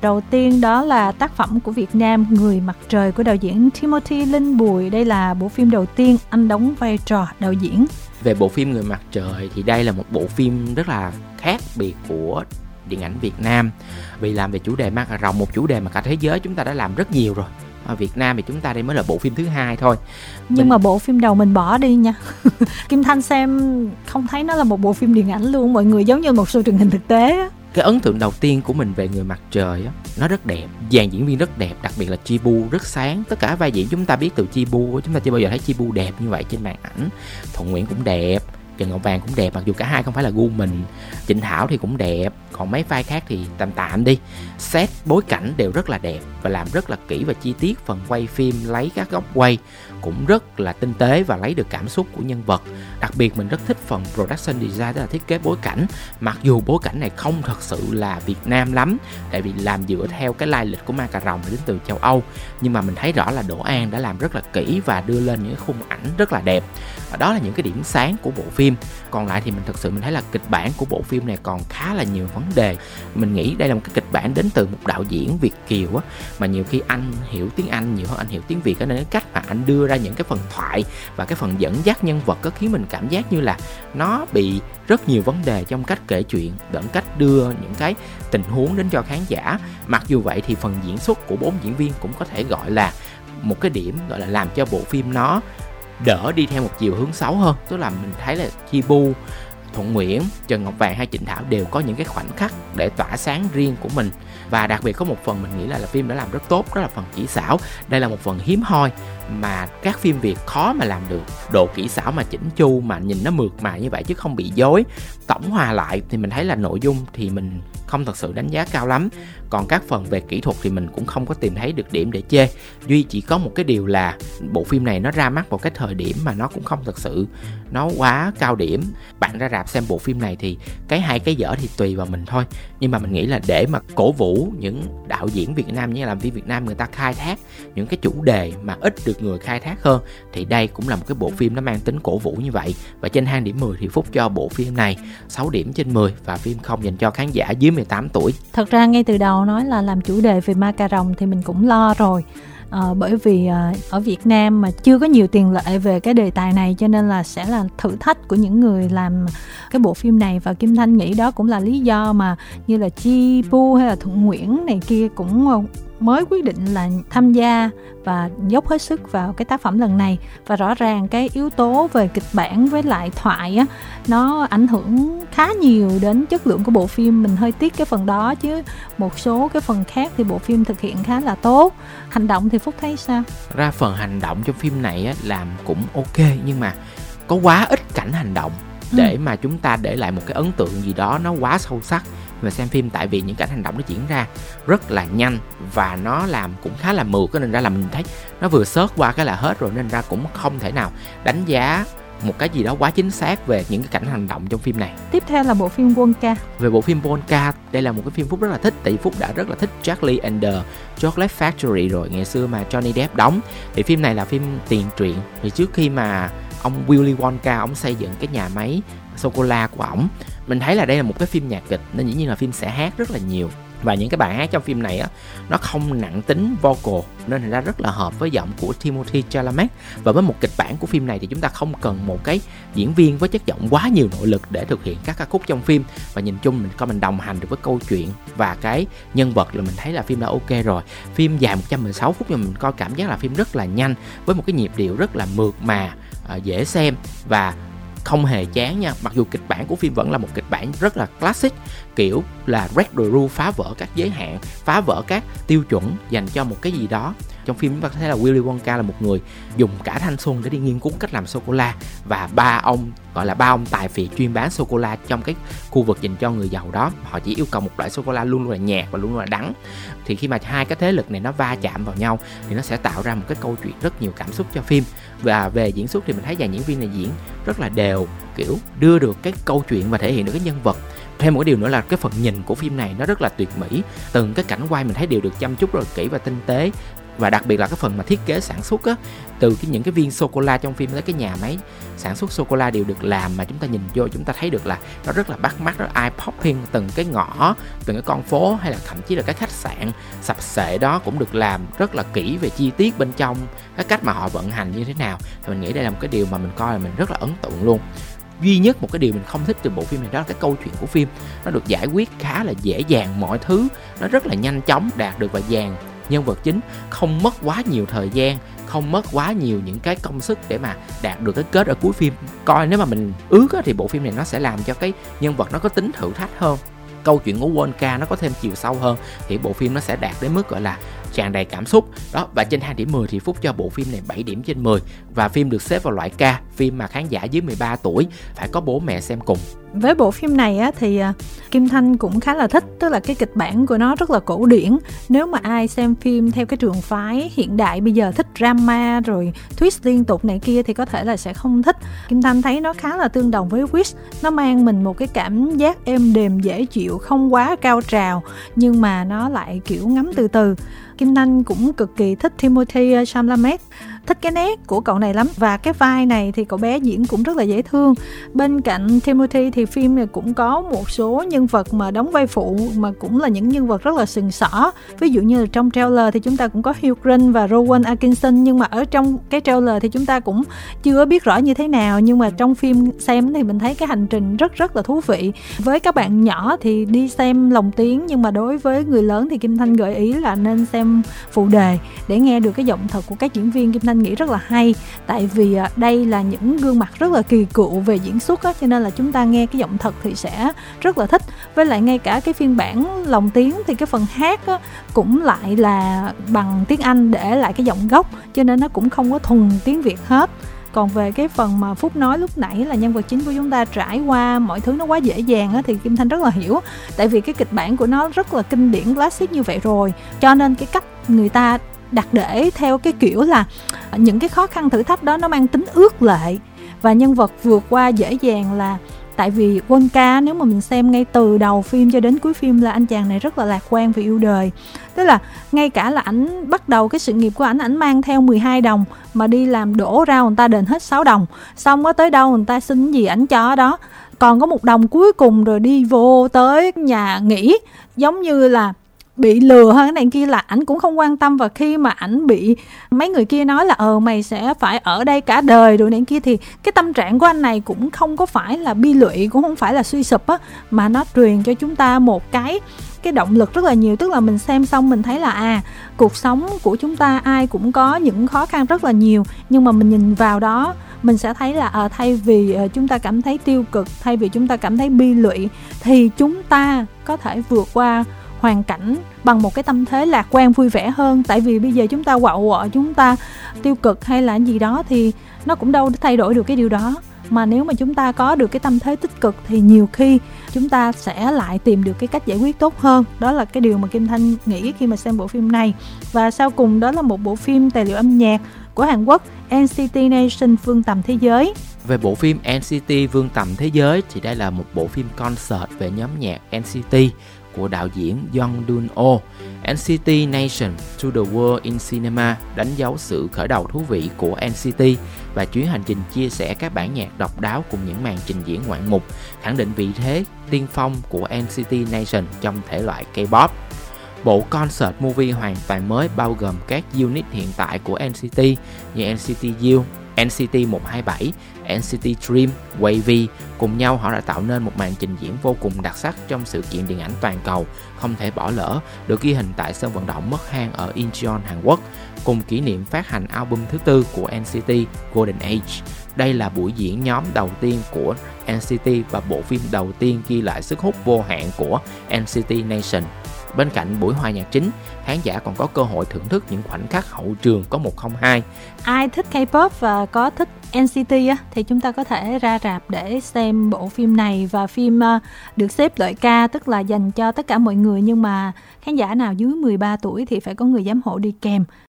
đầu tiên đó là tác phẩm của Việt Nam Người mặt trời của đạo diễn Timothy Linh Bùi. Đây là bộ phim đầu tiên anh đóng vai trò đạo diễn. Về bộ phim Người mặt trời thì đây là một bộ phim rất là khác biệt của điện ảnh Việt Nam. Vì làm về chủ đề ma cà rồng một chủ đề mà cả thế giới chúng ta đã làm rất nhiều rồi. Ở Việt Nam thì chúng ta đây mới là bộ phim thứ hai thôi. Nhưng mình... mà bộ phim đầu mình bỏ đi nha. Kim Thanh xem không thấy nó là một bộ phim điện ảnh luôn. Mọi người giống như một show truyền hình thực tế á cái ấn tượng đầu tiên của mình về người mặt trời á, nó rất đẹp, dàn diễn viên rất đẹp, đặc biệt là chibu rất sáng. Tất cả vai diễn chúng ta biết từ chibu chúng ta chưa bao giờ thấy chibu đẹp như vậy trên màn ảnh. Thuận nguyễn cũng đẹp Trần Ngọc Vàng cũng đẹp, mặc dù cả hai không phải là gu mình. Trịnh Thảo thì cũng đẹp, còn mấy vai khác thì tạm tạm đi. Set, bối cảnh đều rất là đẹp và làm rất là kỹ và chi tiết phần quay phim, lấy các góc quay cũng rất là tinh tế và lấy được cảm xúc của nhân vật. Đặc biệt mình rất thích phần production design, tức là thiết kế bối cảnh. Mặc dù bối cảnh này không thật sự là Việt Nam lắm, tại vì làm dựa theo cái lai lịch của ma cà rồng đến từ châu Âu, nhưng mà mình thấy rõ là Đỗ An đã làm rất là kỹ và đưa lên những khung ảnh rất là đẹp. Và đó là những cái điểm sáng của bộ phim còn lại thì mình thực sự mình thấy là kịch bản của bộ phim này còn khá là nhiều vấn đề. Mình nghĩ đây là một cái kịch bản đến từ một đạo diễn Việt kiều á, mà nhiều khi anh hiểu tiếng Anh nhiều hơn anh hiểu tiếng Việt nên cái cách mà anh đưa ra những cái phần thoại và cái phần dẫn dắt nhân vật có khiến mình cảm giác như là nó bị rất nhiều vấn đề trong cách kể chuyện lẫn cách đưa những cái tình huống đến cho khán giả. Mặc dù vậy thì phần diễn xuất của bốn diễn viên cũng có thể gọi là một cái điểm gọi là làm cho bộ phim nó đỡ đi theo một chiều hướng xấu hơn. Tức là mình thấy là chi bu thuận nguyễn trần ngọc vàng hay trịnh thảo đều có những cái khoảnh khắc để tỏa sáng riêng của mình. Và đặc biệt có một phần mình nghĩ là, là phim đã làm rất tốt đó là phần kỹ xảo. Đây là một phần hiếm hoi mà các phim việt khó mà làm được. Độ kỹ xảo mà chỉnh chu mà nhìn nó mượt mà như vậy chứ không bị dối. Tổng hòa lại thì mình thấy là nội dung thì mình không thật sự đánh giá cao lắm. Còn các phần về kỹ thuật thì mình cũng không có tìm thấy được điểm để chê. Duy chỉ có một cái điều là bộ phim này nó ra mắt vào cái thời điểm mà nó cũng không thật sự, nó quá cao điểm. Bạn ra rạp xem bộ phim này thì cái hay cái dở thì tùy vào mình thôi. Nhưng mà mình nghĩ là để mà cổ vũ những đạo diễn Việt Nam như làm viên Việt Nam người ta khai thác những cái chủ đề mà ít được người khai thác hơn, thì đây cũng là một cái bộ phim nó mang tính cổ vũ như vậy. Và trên hang điểm 10 thì Phúc cho bộ phim này 6 điểm trên 10 và phim không dành cho khán giả dưới 18 tuổi. Thật ra ngay từ đầu nói là làm chủ đề về ma cà rồng thì mình cũng lo rồi à, bởi vì à, ở Việt Nam mà chưa có nhiều tiền lệ về cái đề tài này cho nên là sẽ là thử thách của những người làm cái bộ phim này và Kim Thanh nghĩ đó cũng là lý do mà như là Chi Bu hay là Thuận Nguyễn này kia cũng ờ, mới quyết định là tham gia và dốc hết sức vào cái tác phẩm lần này. Và rõ ràng cái yếu tố về kịch bản với lại thoại á nó ảnh hưởng khá nhiều đến chất lượng của bộ phim. Mình hơi tiếc cái phần đó chứ một số cái phần khác thì bộ phim thực hiện khá là tốt. Hành động thì phúc thấy sao? Ra phần hành động trong phim này á làm cũng ok nhưng mà có quá ít cảnh hành động để ừ. mà chúng ta để lại một cái ấn tượng gì đó nó quá sâu sắc và xem phim tại vì những cảnh hành động nó diễn ra rất là nhanh và nó làm cũng khá là mượt nên ra là mình thấy nó vừa sớt qua cái là hết rồi nên ra cũng không thể nào đánh giá một cái gì đó quá chính xác về những cái cảnh hành động trong phim này. Tiếp theo là bộ phim Wonka. Về bộ phim Wonka, đây là một cái phim Phúc rất là thích vì Phúc đã rất là thích Charlie and the Chocolate Factory rồi ngày xưa mà Johnny Depp đóng. Thì phim này là phim tiền truyện. Thì trước khi mà ông Willy Wonka ông xây dựng cái nhà máy sô cô la của ổng. Mình thấy là đây là một cái phim nhạc kịch, nên dĩ nhiên là phim sẽ hát rất là nhiều. Và những cái bài hát trong phim này á, nó không nặng tính vocal, nên thành ra rất là hợp với giọng của Timothy Chalamet. Và với một kịch bản của phim này thì chúng ta không cần một cái diễn viên với chất giọng quá nhiều nội lực để thực hiện các ca khúc trong phim. Và nhìn chung mình coi mình đồng hành được với câu chuyện và cái nhân vật là mình thấy là phim đã ok rồi. Phim dài 116 phút nhưng mình coi cảm giác là phim rất là nhanh, với một cái nhịp điệu rất là mượt mà à, dễ xem. Và không hề chán nha. Mặc dù kịch bản của phim vẫn là một kịch bản rất là classic, kiểu là Red the rule phá vỡ các giới hạn, phá vỡ các tiêu chuẩn dành cho một cái gì đó. Trong phim chúng ta thấy là Willy Wonka là một người dùng cả thanh xuân để đi nghiên cứu cách làm sô cô la và ba ông, gọi là ba ông tài phiệt chuyên bán sô cô la trong cái khu vực dành cho người giàu đó. Họ chỉ yêu cầu một loại sô cô la luôn luôn là nhạt và luôn luôn là đắng. Thì khi mà hai cái thế lực này nó va chạm vào nhau thì nó sẽ tạo ra một cái câu chuyện rất nhiều cảm xúc cho phim. Và về diễn xuất thì mình thấy dàn diễn viên này diễn rất là đều đều, kiểu, đưa được cái câu chuyện và thể hiện được cái nhân vật. Thêm một cái điều nữa là cái phần nhìn của phim này nó rất là tuyệt mỹ. Từng cái cảnh quay mình thấy đều được chăm chút rất là kỹ và tinh tế và đặc biệt là cái phần mà thiết kế sản xuất á, từ cái những cái viên sô cô la trong phim tới cái nhà máy, sản xuất sô cô la đều được làm mà chúng ta nhìn vô chúng ta thấy được là nó rất là bắt mắt, rất eye popping. Từng cái ngõ, từng cái con phố hay là thậm chí là cái khách sạn sập sệ đó cũng được làm rất là kỹ về chi tiết bên trong, cái cách mà họ vận hành như thế nào. Thì mình nghĩ đây là một cái điều mà mình coi là mình rất là ấn tượng luôn. Duy nhất một cái điều mình không thích từ bộ phim này đó là cái câu chuyện của phim. Nó được giải quyết khá là dễ dàng mọi thứ, nó rất là nhanh chóng đạt được và dàn nhân vật chính, không mất quá nhiều thời gian, không mất quá nhiều những cái công sức để mà đạt được cái kết ở cuối phim. Coi nếu mà mình ước thì bộ phim này nó sẽ làm cho cái nhân vật nó có tính thử thách hơn câu chuyện của Wonka nó có thêm chiều sâu hơn thì bộ phim nó sẽ đạt đến mức gọi là tràn đầy cảm xúc. Đó, và trên 2 điểm 10 thì Phúc cho bộ phim này 7 điểm trên 10 và phim được xếp vào loại K, phim mà khán giả dưới 13 tuổi phải có bố mẹ xem cùng. Với bộ phim này á, thì à, Kim Thanh cũng khá là thích, tức là cái kịch bản của nó rất là cổ điển. Nếu mà ai xem phim theo cái trường phái hiện đại, bây giờ thích drama rồi twist liên tục này kia thì có thể là sẽ không thích. Kim Thanh thấy nó khá là tương đồng với Wish, nó mang mình một cái cảm giác êm đềm, dễ chịu không quá cao trào, nhưng mà nó lại kiểu ngắm từ từ. Kim Thanh cũng cực kỳ thích Timothy Chalamet thích cái nét của cậu này lắm. Và cái vai này thì cậu bé diễn cũng rất là dễ thương. Bên cạnh Timothy thì phim này cũng có một số nhân vật mà đóng vai phụ mà cũng là những nhân vật rất là sừng sỏ. Ví dụ như là trong trailer thì chúng ta cũng có Hugh Grant và Rowan Atkinson, nhưng mà ở trong cái trailer thì chúng ta cũng chưa biết rõ như thế nào. Nhưng mà trong phim xem thì mình thấy cái hành trình rất rất là thú vị. Với các bạn nhỏ thì đi xem lồng tiếng, nhưng mà đối với người lớn thì Kim Thanh gợi ý là nên xem phụ đề để nghe được cái giọng thật của các diễn viên Kim Thanh anh nghĩ rất là hay. Tại vì à, đây là những gương mặt rất là kỳ cựu về diễn xuất á cho nên là chúng ta nghe cái giọng thật thì sẽ rất là thích. Với lại ngay cả cái phiên bản lồng tiếng thì cái phần hát á, cũng lại là bằng tiếng Anh để lại cái giọng gốc cho nên nó cũng không có thuần tiếng Việt hết. Còn về cái phần mà phúc nói lúc nãy là nhân vật chính của chúng ta trải qua mọi thứ nó quá dễ dàng á, thì kim thanh rất là hiểu. Tại vì cái kịch bản của nó rất là kinh điển classic như vậy rồi. Cho nên cái cách người ta đặt để theo cái kiểu là à, những cái khó khăn thử thách đó nó mang tính ước lệ. Và nhân vật vượt qua dễ dàng là, tại vì quân ca nếu mà mình xem ngay từ đầu phim cho đến cuối phim là anh chàng này rất là lạc quan về yêu đời. Tức là ngay cả là ảnh, bắt đầu cái sự nghiệp của ảnh ảnh mang theo 12 đồng mà đi làm đổ ra người ta đền hết 6 đồng. Xong có tới đâu người ta xin gì ảnh cho đó. Còn có một đồng cuối cùng rồi đi vô tới nhà nghỉ. Giống như là bị lừa hơn cái này kia là ảnh cũng không quan tâm. Và khi mà ảnh bị mấy người kia nói là ờ mày sẽ phải ở đây cả đời rồi này kia thì cái tâm trạng của anh này cũng không có phải là bi lụy cũng không phải là suy sụp á mà nó truyền cho chúng ta một cái cái động lực rất là nhiều. Tức là mình xem xong mình thấy là à cuộc sống của chúng ta ai cũng có những khó khăn rất là nhiều. Nhưng mà mình nhìn vào đó mình sẽ thấy là à, thay vì à, chúng ta cảm thấy tiêu cực thay vì chúng ta cảm thấy bi lụy thì chúng ta có thể vượt qua hoàn cảnh bằng một cái tâm thế lạc quan vui vẻ hơn. Tại vì bây giờ chúng ta quạo quọ, chúng ta tiêu cực hay là gì đó thì nó cũng đâu thay đổi được cái điều đó. Mà nếu mà chúng ta có được cái tâm thế tích cực thì nhiều khi chúng ta sẽ lại tìm được cái cách giải quyết tốt hơn. Đó là cái điều mà kim thanh nghĩ khi mà xem bộ phim này. Và sau cùng đó là một bộ phim tài liệu âm nhạc của hàn quốc nct nation vương tầm thế giới. Về bộ phim NCT Vương tầm thế giới thì đây là một bộ phim concert về nhóm nhạc NCT của đạo diễn Young Dun Oh. NCT Nation to the World in Cinema đánh dấu sự khởi đầu thú vị của NCT và chuyến hành trình chia sẻ các bản nhạc độc đáo cùng những màn trình diễn ngoạn mục, khẳng định vị thế tiên phong của NCT Nation trong thể loại K-pop. Bộ concert movie hoàn toàn mới bao gồm các unit hiện tại của NCT như NCT U, NCT 127, NCT Dream, Wavy cùng nhau họ đã tạo nên một màn trình diễn vô cùng đặc sắc trong sự kiện điện ảnh toàn cầu không thể bỏ lỡ được ghi hình tại sân vận động mất hang ở Incheon, Hàn Quốc cùng kỷ niệm phát hành album thứ tư của NCT Golden Age. Đây là buổi diễn nhóm đầu tiên của NCT và bộ phim đầu tiên ghi lại sức hút vô hạn của NCT Nation Bên cạnh buổi hòa nhạc chính, khán giả còn có cơ hội thưởng thức những khoảnh khắc hậu trường có 102. Ai thích K-pop và có thích NCT á, thì chúng ta có thể ra rạp để xem bộ phim này và phim uh, được xếp loại ca tức là dành cho tất cả mọi người nhưng mà khán giả nào dưới 13 tuổi thì phải có người giám hộ đi kèm